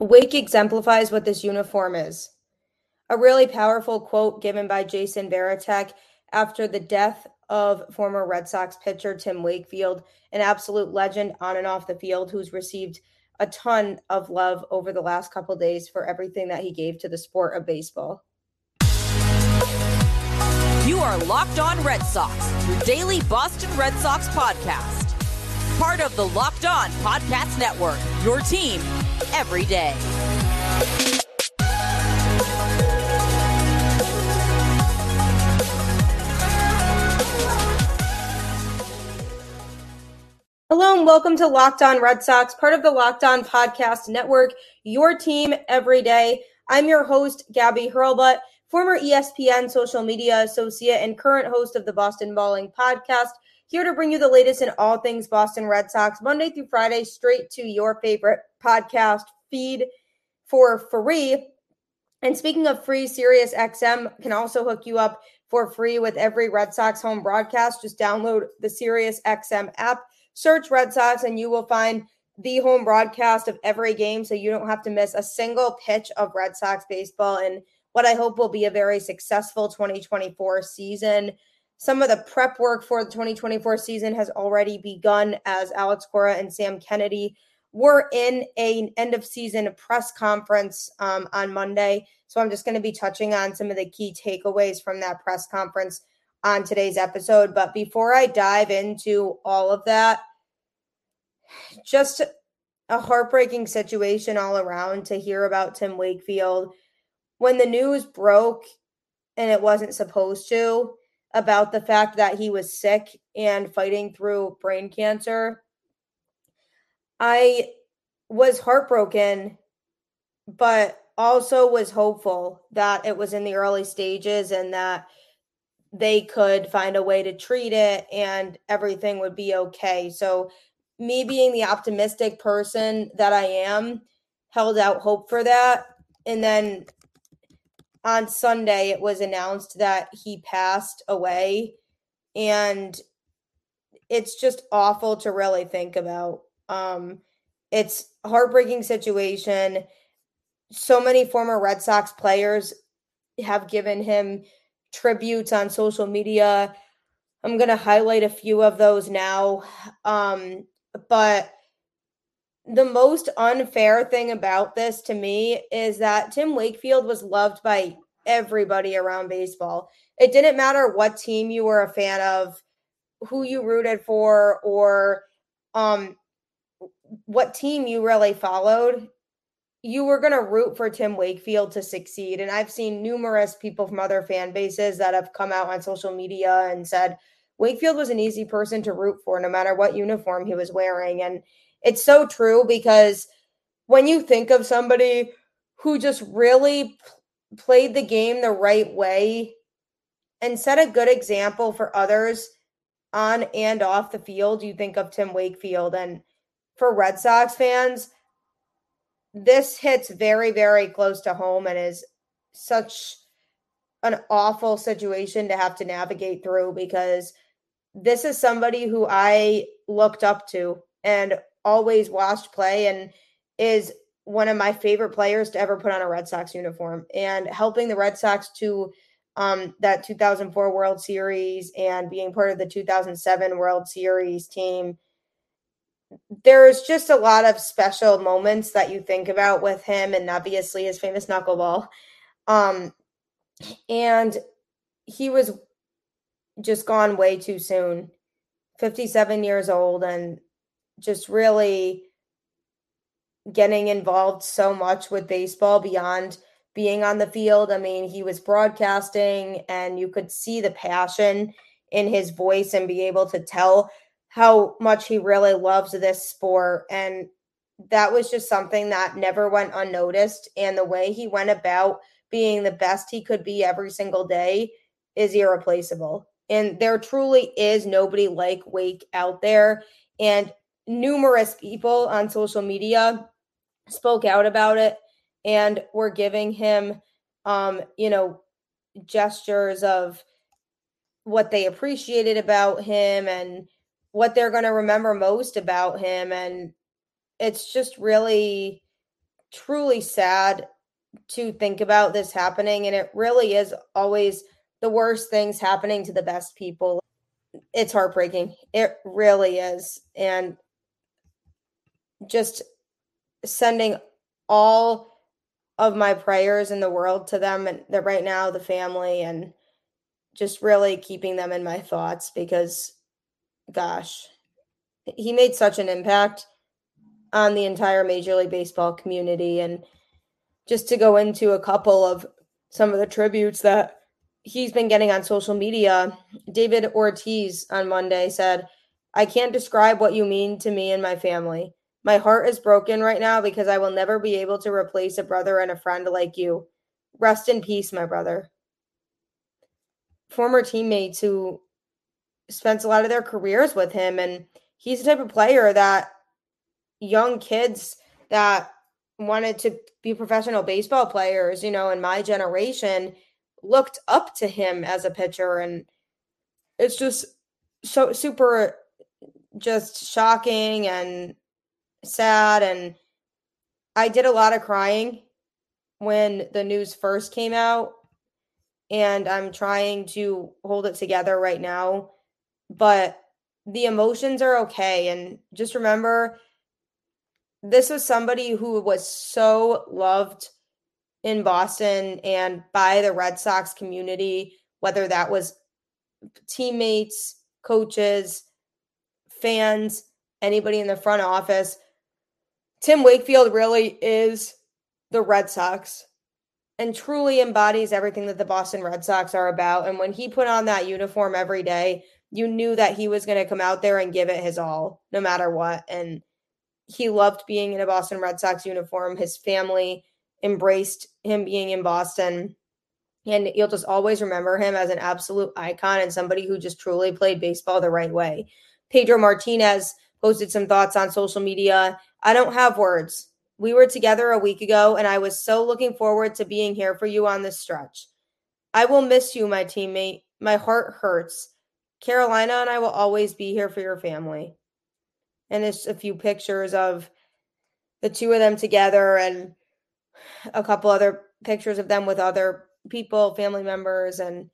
Wake exemplifies what this uniform is. A really powerful quote given by Jason Varitek after the death of former Red Sox pitcher Tim Wakefield, an absolute legend on and off the field who's received a ton of love over the last couple days for everything that he gave to the sport of baseball. You are Locked On Red Sox, your daily Boston Red Sox podcast. Part of the Locked On Podcast Network, your team every day. Hello and welcome to Locked On Red Sox, part of the Locked On Podcast Network, your team every day. I'm your host, Gabby Hurlbut, former ESPN social media associate and current host of the Boston Balling podcast, here to bring you the latest in all things Boston Red Sox, Monday through Friday, straight to your favorite podcast feed for free. And speaking of free, Sirius XM can also hook you up for free with every Red Sox home broadcast. Just download the Sirius XM app, search Red Sox, and you will find the home broadcast of every game so you don't have to miss a single pitch of Red Sox baseball in what I hope will be a very successful 2024 season. Some of the prep work for the 2024 season has already begun as Alex Cora and Sam Kennedy were in an end of season press conference um, on Monday. So I'm just going to be touching on some of the key takeaways from that press conference on today's episode. But before I dive into all of that, just a heartbreaking situation all around to hear about Tim Wakefield. When the news broke and it wasn't supposed to about the fact that he was sick and fighting through brain cancer, I was heartbroken, but also was hopeful that it was in the early stages and that they could find a way to treat it and everything would be okay. So, me being the optimistic person that I am, held out hope for that. And then on Sunday, it was announced that he passed away. And it's just awful to really think about. Um, it's heartbreaking situation. So many former Red Sox players have given him tributes on social media. I'm going to highlight a few of those now. Um, but the most unfair thing about this to me is that Tim Wakefield was loved by everybody around baseball. It didn't matter what team you were a fan of, who you rooted for, or um, what team you really followed, you were going to root for Tim Wakefield to succeed. And I've seen numerous people from other fan bases that have come out on social media and said Wakefield was an easy person to root for no matter what uniform he was wearing. And it's so true because when you think of somebody who just really played the game the right way and set a good example for others on and off the field, you think of Tim Wakefield. And for Red Sox fans, this hits very, very close to home and is such an awful situation to have to navigate through because this is somebody who I looked up to and always watched play and is one of my favorite players to ever put on a Red Sox uniform and helping the Red Sox to um, that 2004 World Series and being part of the 2007 World Series team there's just a lot of special moments that you think about with him and obviously his famous knuckleball. Um, and he was just gone way too soon. 57 years old and just really getting involved so much with baseball beyond being on the field. I mean, he was broadcasting and you could see the passion in his voice and be able to tell how much he really loves this sport. And that was just something that never went unnoticed. And the way he went about being the best he could be every single day is irreplaceable. And there truly is nobody like Wake out there. And numerous people on social media spoke out about it and were giving him, um, you know, gestures of what they appreciated about him and what they're going to remember most about him and it's just really truly sad to think about this happening. And it really is always the worst things happening to the best people. It's heartbreaking. It really is. And just sending all of my prayers in the world to them and they're right now the family and just really keeping them in my thoughts because gosh he made such an impact on the entire major league baseball community. And just to go into a couple of some of the tributes that he's been getting on social media david ortiz on monday said i can't describe what you mean to me and my family my heart is broken right now because I will never be able to replace a brother and a friend like you. Rest in peace, my brother. Former teammates who spent a lot of their careers with him, and he's the type of player that young kids that wanted to be professional baseball players, you know, in my generation looked up to him as a pitcher and it's just so super just shocking and sad and I did a lot of crying when the news first came out and I'm trying to hold it together right now but the emotions are okay and just remember this was somebody who was so loved in Boston and by the Red Sox community whether that was teammates, coaches, fans, anybody in the front office Tim Wakefield really is the Red Sox and truly embodies everything that the Boston Red Sox are about. And when he put on that uniform every day, you knew that he was going to come out there and give it his all, no matter what. And he loved being in a Boston Red Sox uniform. His family embraced him being in Boston. And you'll just always remember him as an absolute icon and somebody who just truly played baseball the right way. Pedro Martinez posted some thoughts on social media. I don't have words. We were together a week ago, and I was so looking forward to being here for you on this stretch. I will miss you, my teammate. My heart hurts. Carolina and I will always be here for your family. And it's a few pictures of the two of them together and a couple other pictures of them with other people, family members, and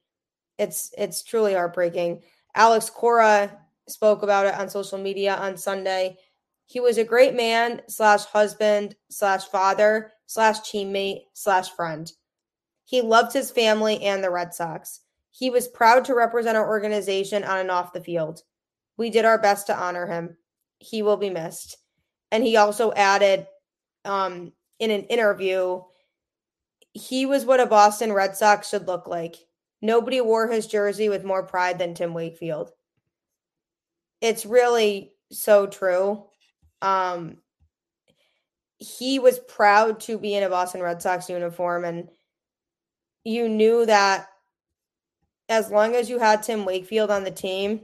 it's it's truly heartbreaking. Alex Cora spoke about it on social media on Sunday. He was a great man slash husband slash father slash teammate slash friend. He loved his family and the Red Sox. He was proud to represent our organization on and off the field. We did our best to honor him. He will be missed. And he also added um, in an interview, he was what a Boston Red Sox should look like. Nobody wore his jersey with more pride than Tim Wakefield it's really so true. Um, he was proud to be in a Boston Red Sox uniform, and you knew that as long as you had Tim Wakefield on the team,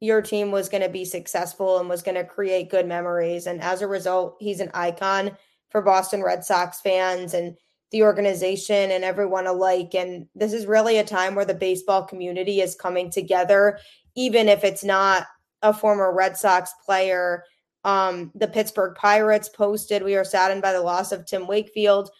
your team was going to be successful and was going to create good memories. And as a result, he's an icon for Boston Red Sox fans and the organization and everyone alike. And this is really a time where the baseball community is coming together even if it's not a former Red Sox player. Um, the Pittsburgh Pirates posted, We are saddened by the loss of Tim Wakefield.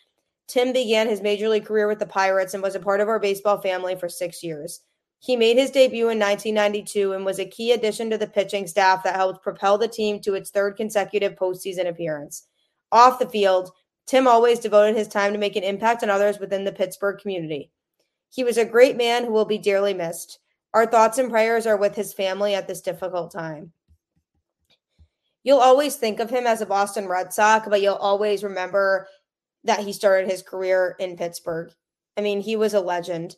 Tim began his major league career with the Pirates and was a part of our baseball family for six years. He made his debut in 1992 and was a key addition to the pitching staff that helped propel the team to its third consecutive postseason appearance. Off the field, Tim always devoted his time to make an impact on others within the Pittsburgh community. He was a great man who will be dearly missed. Our thoughts and prayers are with his family at this difficult time. You'll always think of him as a Boston Red Sox, but you'll always remember that he started his career in Pittsburgh. I mean, he was a legend.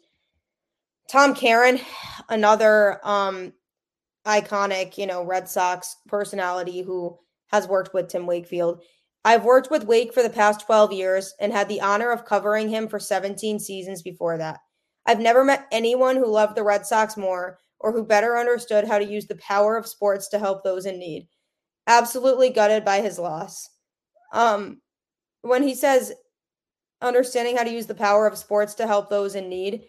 Tom Caron, another um, iconic, you know, Red Sox personality who has worked with Tim Wakefield. I've worked with Wake for the past 12 years and had the honor of covering him for 17 seasons before that. I've never met anyone who loved the Red Sox more or who better understood how to use the power of sports to help those in need. Absolutely gutted by his loss. Um, when he says understanding how to use the power of sports to help those in need,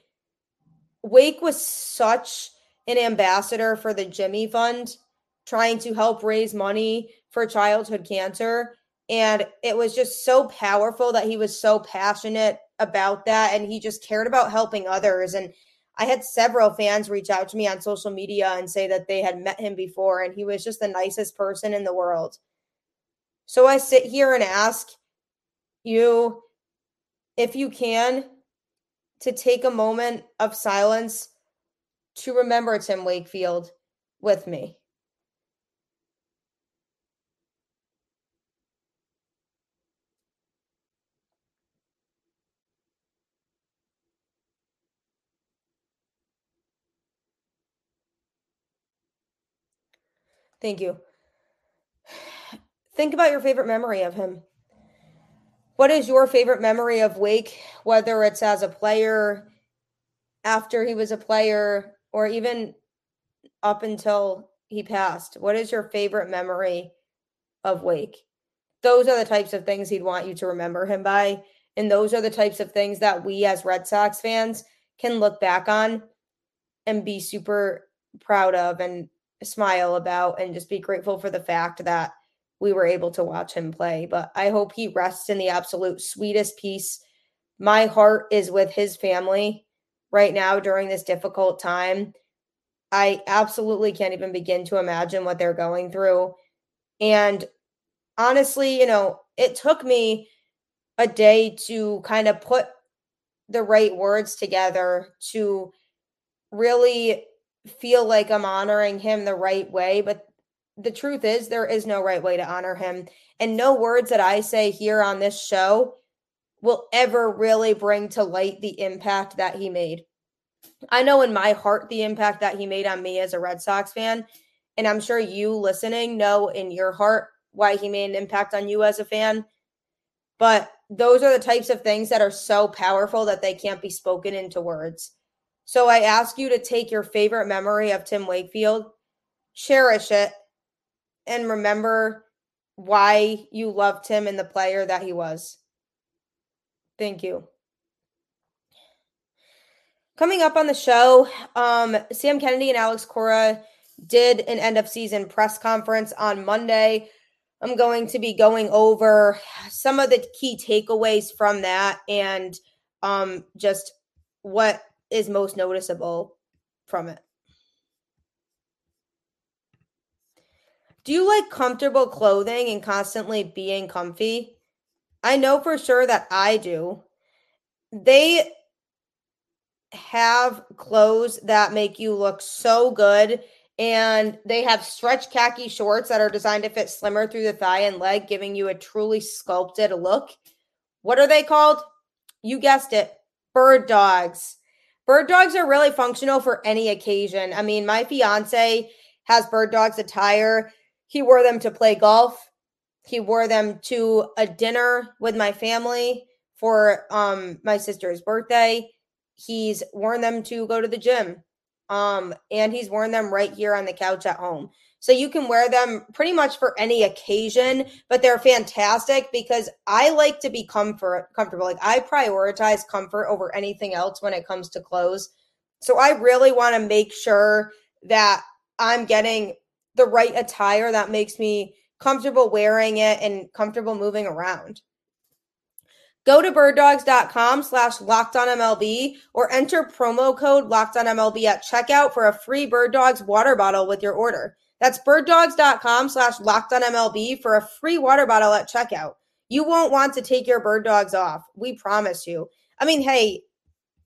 Wake was such an ambassador for the Jimmy Fund, trying to help raise money for childhood cancer. And it was just so powerful that he was so passionate about that. And he just cared about helping others. And I had several fans reach out to me on social media and say that they had met him before and he was just the nicest person in the world. So I sit here and ask you, if you can, to take a moment of silence to remember Tim Wakefield with me. Thank you. Think about your favorite memory of him. What is your favorite memory of Wake, whether it's as a player, after he was a player, or even up until he passed? What is your favorite memory of Wake? Those are the types of things he'd want you to remember him by. And those are the types of things that we as Red Sox fans can look back on and be super proud of and smile about and just be grateful for the fact that we were able to watch him play. But I hope he rests in the absolute sweetest peace. My heart is with his family right now during this difficult time. I absolutely can't even begin to imagine what they're going through. And honestly, you know, it took me a day to kind of put the right words together to really feel like I'm honoring him the right way. But the truth is, there is no right way to honor him. And no words that I say here on this show will ever really bring to light the impact that he made. I know in my heart the impact that he made on me as a Red Sox fan. And I'm sure you listening know in your heart why he made an impact on you as a fan. But those are the types of things that are so powerful that they can't be spoken into words. So I ask you to take your favorite memory of Tim Wakefield, cherish it, and remember why you loved him and the player that he was. Thank you. Coming up on the show, um, Sam Kennedy and Alex Cora did an end of season press conference on Monday. I'm going to be going over some of the key takeaways from that and um, just what is most noticeable from it. Do you like comfortable clothing and constantly being comfy? I know for sure that I do. They have clothes that make you look so good and they have stretch khaki shorts that are designed to fit slimmer through the thigh and leg, giving you a truly sculpted look. What are they called? You guessed it bird dogs. Bird dogs are really functional for any occasion. I mean, my fiance has bird dogs attire. He wore them to play golf. He wore them to a dinner with my family for um my sister's birthday. He's worn them to go to the gym. Um and he's worn them right here on the couch at home. So you can wear them pretty much for any occasion, but they're fantastic because I like to be comfort comfortable. Like I prioritize comfort over anything else when it comes to clothes. So I really want to make sure that I'm getting the right attire that makes me comfortable wearing it and comfortable moving around. Go to birddogs.com slash locked on MLB or enter promo code locked on MLB at checkout for a free Bird Dogs water bottle with your order. That's birddogs.com slash locked on MLB for a free water bottle at checkout. You won't want to take your bird dogs off. We promise you. I mean, hey,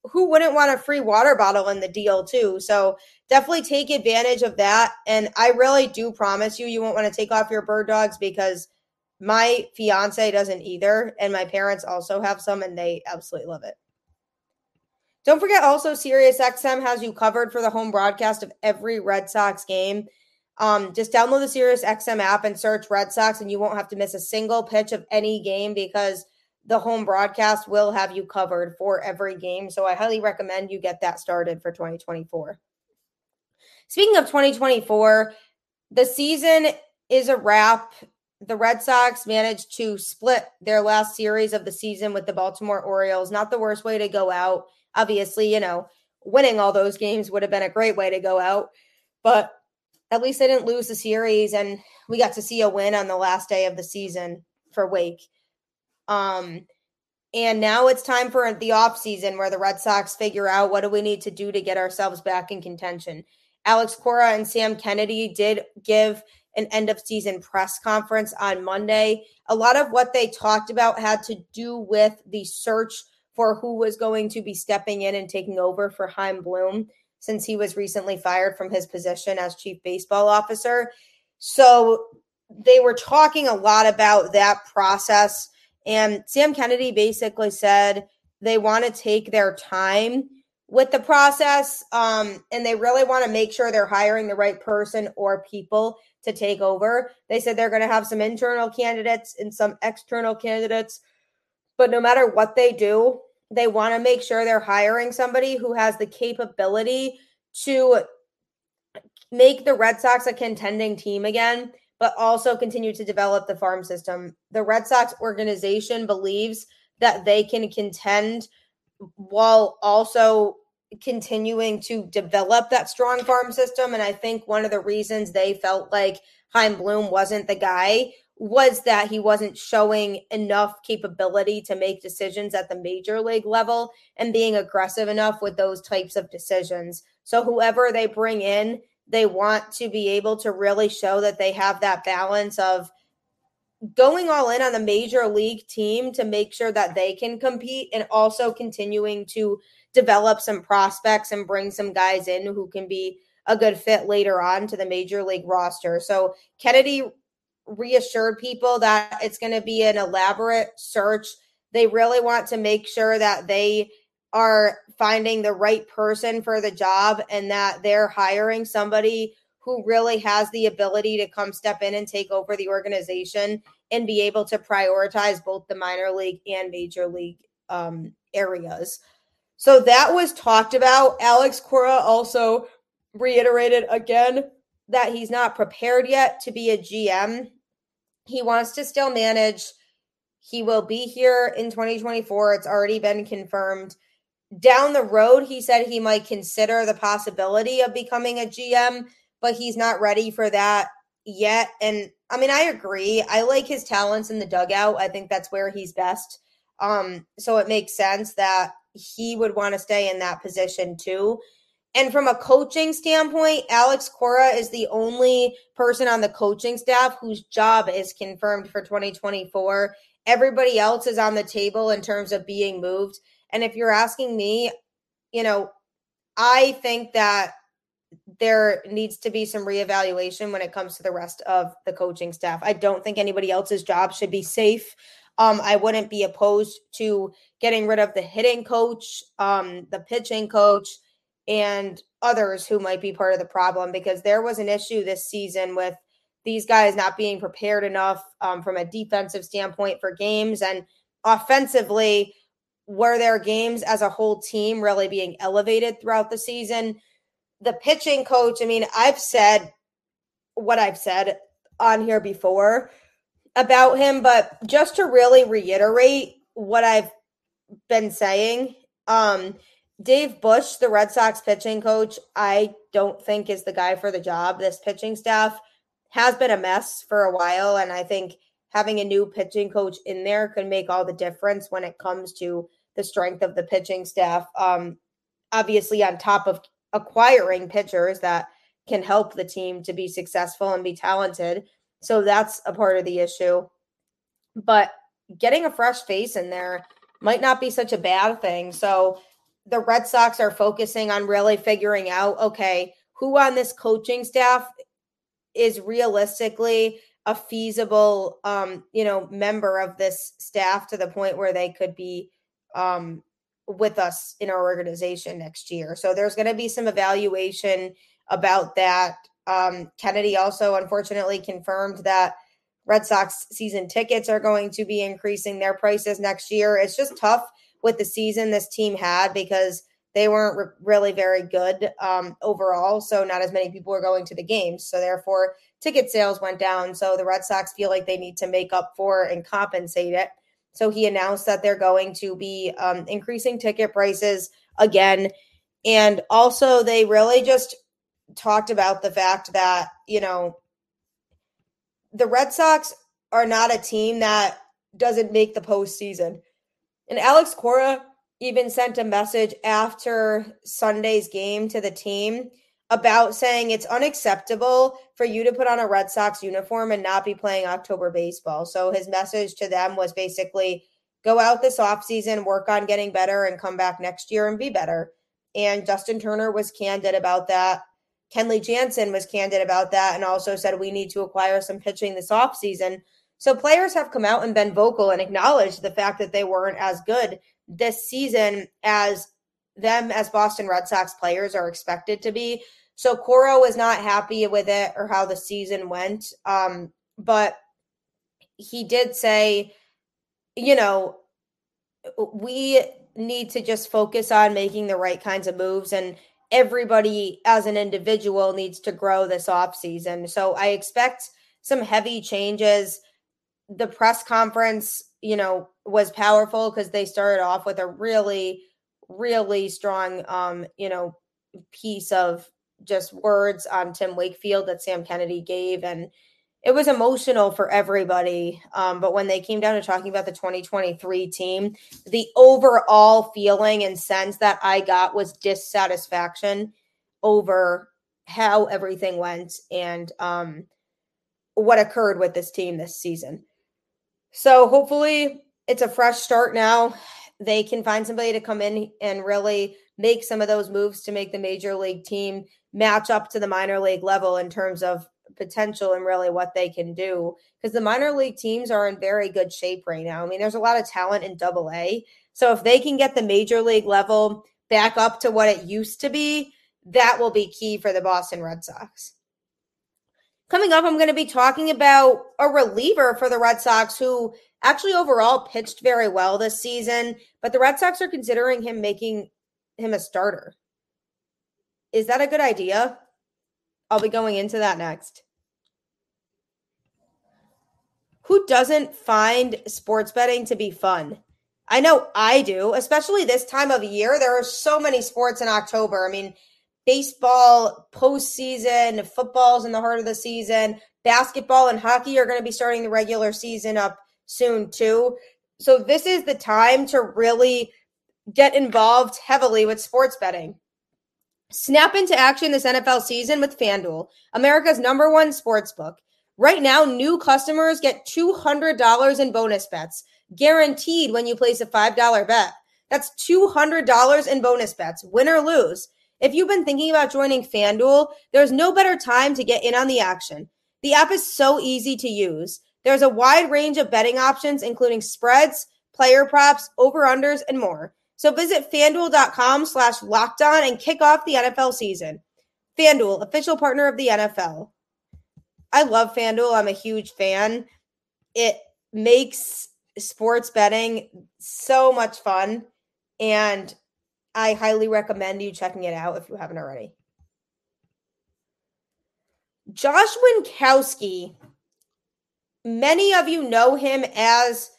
who wouldn't want a free water bottle in the deal too? So definitely take advantage of that. And I really do promise you, you won't want to take off your bird dogs because my fiance doesn't either. And my parents also have some and they absolutely love it. Don't forget also SiriusXM has you covered for the home broadcast of every Red Sox game. Um, just download the Sirius XM app and search Red Sox, and you won't have to miss a single pitch of any game because the home broadcast will have you covered for every game. So I highly recommend you get that started for 2024. Speaking of 2024, the season is a wrap. The Red Sox managed to split their last series of the season with the Baltimore Orioles. Not the worst way to go out. Obviously, you know, winning all those games would have been a great way to go out. But at least they didn't lose the series and we got to see a win on the last day of the season. for Wake. Um, and now it's time for the off season where the Red Sox figure out what do we need to do to get ourselves back in contention. Alex Cora and Sam Kennedy did give an end of season press conference on Monday. A lot of what they talked about had to do with the search for who was going to be stepping in and taking over for Chaim Bloom since he was recently fired from his position as chief baseball officer. So they were talking a lot about that process and Sam Kennedy basically said they want to take their time with the process um, and they really want to make sure they're hiring the right person or people to take over. They said they're going to have some internal candidates and some external candidates. But no matter what they do, they want to make sure they're hiring somebody who has the capability to make the Red Sox a contending team again but also continue to develop the farm system. The Red Sox organization believes that they can contend while also continuing to develop that strong farm system. And I think one of the reasons they felt like Chaim Bloom wasn't the guy was that he wasn't showing enough capability to make decisions at the major league level and being aggressive enough with those types of decisions. So whoever they bring in they want to be able to really show that they have that balance of going all in on the major league team to make sure that they can compete and also continuing to develop some prospects and bring some guys in who can be a good fit later on to the major league roster. So Kennedy reassured people that it's going to be an elaborate search. They really want to make sure that they are finding the right person for the job and that they're hiring somebody who really has the ability to come step in and take over the organization and be able to prioritize both the minor league and major league um, areas. So that was talked about. Alex Cora also reiterated again that he's not prepared yet to be a GM. He wants to still manage. He will be here in 2024. It's already been confirmed down the road, he said he might consider the possibility of becoming a GM, but he's not ready for that yet. And I mean, I agree. I like his talents in the dugout. I think that's where he's best. Um, so it makes sense that he would want to stay in that position too. And from a coaching standpoint, Alex Cora is the only person on the coaching staff whose job is confirmed for 2024. Everybody else is on the table in terms of being moved. And if you're asking me, you know, I think that there needs to be some reevaluation when it comes to the rest of the coaching staff. I don't think anybody else's job should be safe. Um, I wouldn't be opposed to getting rid of the hitting coach, um, the pitching coach, and others who might be part of the problem because there was an issue this season with these guys not being prepared enough um, from a defensive standpoint for games and offensively were their games as a whole team really being elevated throughout the season? The pitching coach, I mean, I've said what I've said on here before about him, but just to really reiterate what I've been saying, um, Dave Bush, the Red Sox pitching coach, I don't think is the guy for the job. This pitching staff has been a mess for a while, and I think having a new pitching coach in there could make all the difference when it comes to the strength of the pitching staff. Um, obviously, on top of acquiring pitchers that can help the team to be successful and be talented. So that's a part of the issue. But getting a fresh face in there might not be such a bad thing. So the Red Sox are focusing on really figuring out okay, who on this coaching staff is realistically a feasible um, you know, member of this staff to the point where they could be um, with us in our organization next year. So there's going to be some evaluation about that. Um, Kennedy also unfortunately confirmed that Red Sox season tickets are going to be increasing their prices next year. It's just tough with the season this team had because they weren't re- really very good um, overall. So not as many people were going to the games. So therefore, ticket sales went down. So the Red Sox feel like they need to make up for and compensate it. So he announced that they're going to be um, increasing ticket prices again. And also, they really just talked about the fact that, you know, the Red Sox are not a team that doesn't make the postseason. And Alex Cora even sent a message after Sunday's game to the team about saying it's unacceptable for you to put on a Red Sox uniform and not be playing October baseball. So his message to them was basically go out this offseason, work on getting better, and come back next year and be better. And Justin Turner was candid about that. Kenley Jansen was candid about that and also said we need to acquire some pitching this offseason. So players have come out and been vocal and acknowledged the fact that they weren't as good this season as them as Boston Red Sox players are expected to be. So Cora was not happy with it or how the season went. Um, but he did say, you know, we need to just focus on making the right kinds of moves and everybody as an individual needs to grow this off season. So I expect some heavy changes. The press conference, you know, was powerful because they started off with a really, really strong, um, you know, piece of just words on Tim Wakefield that Sam Kennedy gave. And it was emotional for everybody. Um, but when they came down to talking about the 2023 team, the overall feeling and sense that I got was dissatisfaction over how everything went and um, what occurred with this team this season. So hopefully it's a fresh start now. They can find somebody to come in and really make some of those moves to make the major league team match up to the minor league level in terms of potential and really what they can do because the minor league teams are in very good shape right now. I mean, there's a lot of talent in double A. So if they can get the major league level back up to what it used to be, that will be key for the Boston Red Sox. Coming up, I'm going to be talking about a reliever for the Red Sox who actually overall pitched very well this season, but the Red Sox are considering him making him a starter. Is that a good idea? I'll be going into that next. Who doesn't find sports betting to be fun? I know I do, especially this time of year. There are so many sports in October. I mean, baseball postseason, football's in the heart of the season, basketball and hockey are going to be starting the regular season up soon too. So this is the time to really get involved heavily with sports betting. Snap into action this NFL season with FanDuel, America's number one sports book. Right now, new customers get $200 in bonus bets, guaranteed when you place a $5 bet. That's $200 in bonus bets, win or lose. If you've been thinking about joining FanDuel, there's no better time to get in on the action. The app is so easy to use. There's a wide range of betting options, including spreads, player props, over-unders, and more. So visit fanduel.com slash locked on and kick off the NFL season. FanDuel, official partner of the NFL. I love FanDuel. I'm a huge fan. It makes sports betting so much fun. And I highly recommend you checking it out if you haven't already. Josh Winckowski, many of you know him as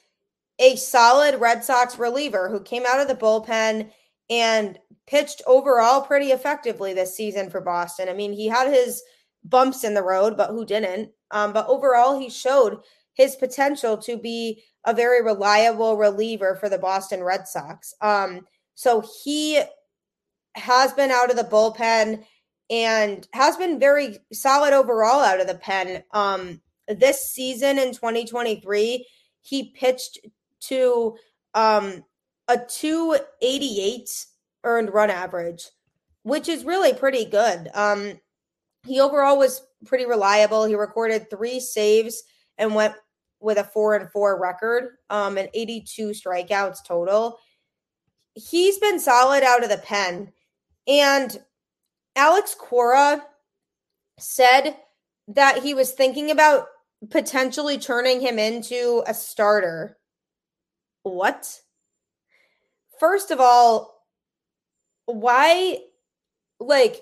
a solid Red Sox reliever who came out of the bullpen and pitched overall pretty effectively this season for Boston. I mean, he had his bumps in the road, but who didn't? Um, but overall, he showed his potential to be a very reliable reliever for the Boston Red Sox. Um, so he has been out of the bullpen and has been very solid overall out of the pen. Um, this season in 2023, he pitched to um, a 288 earned run average, which is really pretty good. Um, he overall was pretty reliable. He recorded three saves and went with a four and four record um, and 82 strikeouts total. He's been solid out of the pen. And Alex Cora said that he was thinking about potentially turning him into a starter what? First of all, why like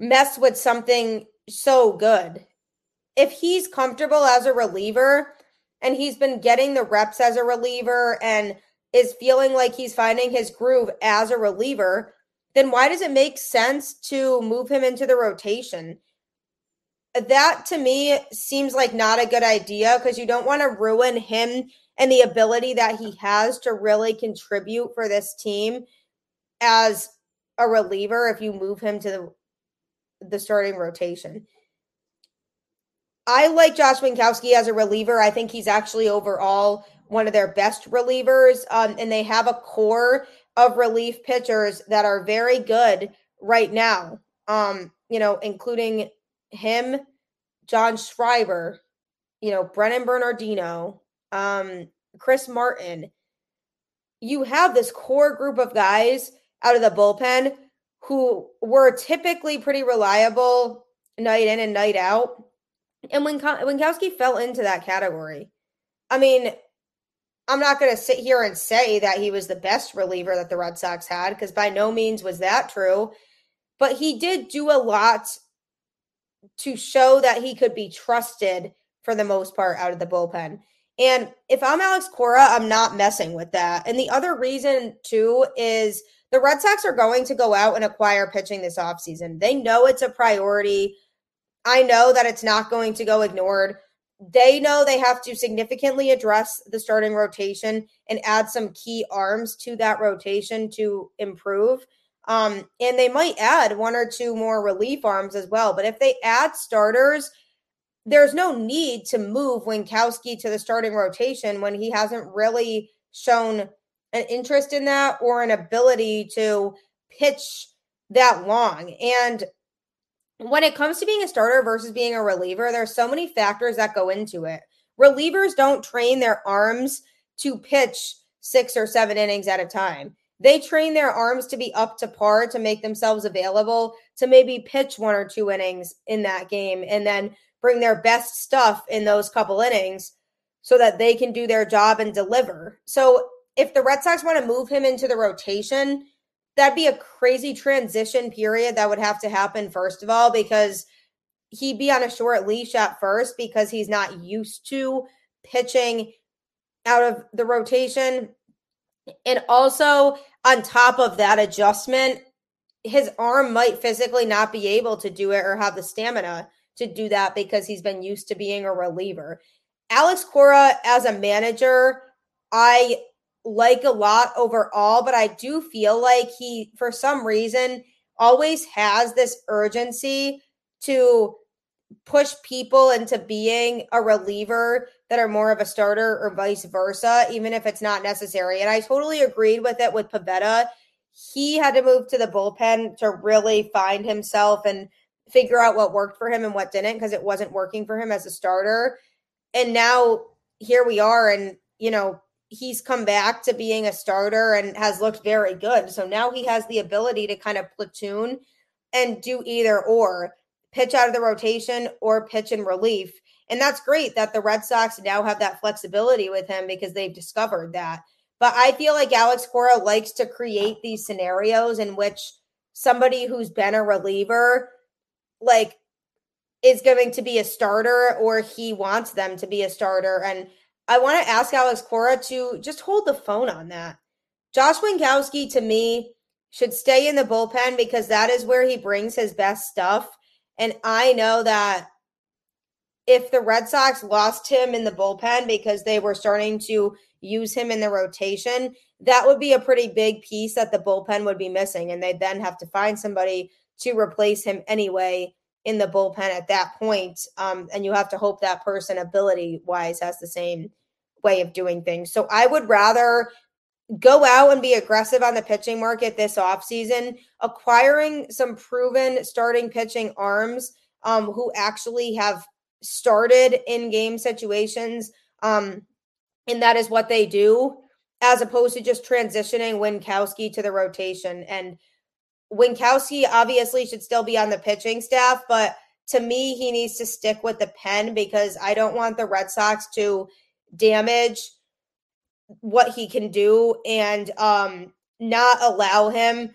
mess with something so good? If he's comfortable as a reliever and he's been getting the reps as a reliever and is feeling like he's finding his groove as a reliever, then why does it make sense to move him into the rotation? that to me seems like not a good idea because you don't want to ruin him and the ability that he has to really contribute for this team as a reliever if you move him to the the starting rotation. I like Josh Winckowski as a reliever. I think he's actually overall one of their best relievers. Um, and they have a core of relief pitchers that are very good right now. Um, you know, including him, John Schreiber, you know, Brennan Bernardino, um, Chris Martin. You have this core group of guys out of the bullpen who were typically pretty reliable night in and night out. And when Winckowski fell into that category, I mean, I'm not going to sit here and say that he was the best reliever that the Red Sox had because by no means was that true. But he did do a lot to show that he could be trusted for the most part out of the bullpen. And if I'm Alex Cora, I'm not messing with that. And the other reason, too, is the Red Sox are going to go out and acquire pitching this offseason. They know it's a priority. I know that it's not going to go ignored. They know they have to significantly address the starting rotation and add some key arms to that rotation to improve. Um, and they might add one or two more relief arms as well. But if they add starters, there's no need to move Winckowski to the starting rotation when he hasn't really shown an interest in that or an ability to pitch that long. And when it comes to being a starter versus being a reliever, there's so many factors that go into it. Relievers don't train their arms to pitch six or seven innings at a time. They train their arms to be up to par to make themselves available to maybe pitch one or two innings in that game and then bring their best stuff in those couple innings so that they can do their job and deliver. So if the Red Sox want to move him into the rotation, that'd be a crazy transition period that would have to happen first of all because he'd be on a short leash at first because he's not used to pitching out of the rotation. And also on top of that adjustment, his arm might physically not be able to do it or have the stamina to do that because he's been used to being a reliever. Alex Cora as a manager, I like a lot overall, but I do feel like he, for some reason, always has this urgency to push people into being a reliever that are more of a starter or vice versa, even if it's not necessary. And I totally agreed with it with Pivetta. He had to move to the bullpen to really find himself and figure out what worked for him and what didn't because it wasn't working for him as a starter. And now here we are, and you know, he's come back to being a starter and has looked very good. So now he has the ability to kind of platoon and do either or pitch out of the rotation or pitch in relief. And that's great that the Red Sox now have that flexibility with him because they've discovered that. But I feel like Alex Cora likes to create these scenarios in which somebody who's been a reliever like is going to be a starter or he wants them to be a starter. And I want to ask Alex Cora to just hold the phone on that. Josh Winckowski, to me should stay in the bullpen because that is where he brings his best stuff. And I know that if the Red Sox lost him in the bullpen because they were starting to use him in the rotation, that would be a pretty big piece that the bullpen would be missing. And they'd then have to find somebody to replace him anyway in the bullpen at that point. Um, and you have to hope that person, ability wise, has the same way of doing things. So I would rather go out and be aggressive on the pitching market this offseason, acquiring some proven starting pitching arms um, who actually have started in game situations. Um, and that is what they do, as opposed to just transitioning Winckowski to the rotation. And Winckowski obviously should still be on the pitching staff, but to me, he needs to stick with the pen because I don't want the Red Sox to damage what he can do and um, not allow him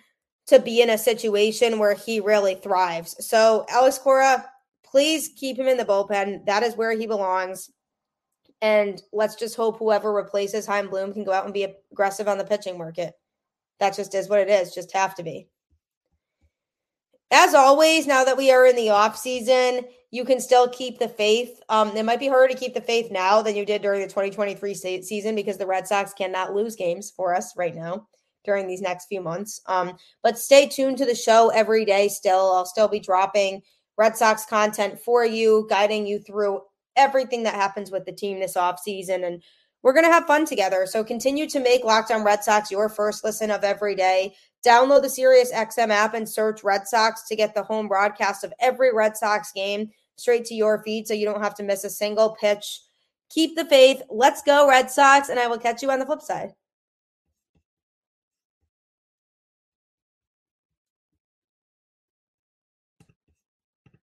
to be in a situation where he really thrives. So, Alex Cora, please keep him in the bullpen. That is where he belongs. And let's just hope whoever replaces Chaim Bloom can go out and be aggressive on the pitching market. That just is what it is, just have to be. As always, now that we are in the off season, you can still keep the faith. Um, it might be harder to keep the faith now than you did during the 2023 season because the Red Sox cannot lose games for us right now during these next few months. Um, but stay tuned to the show every day. Still, I'll still be dropping Red Sox content for you, guiding you through everything that happens with the team this off season and we're going to have fun together. So continue to make Locked On Red Sox your first listen of every day. Download the Sirius XM app and search Red Sox to get the home broadcast of every Red Sox game straight to your feed so you don't have to miss a single pitch. Keep the faith. Let's go, Red Sox. And I will catch you on the flip side.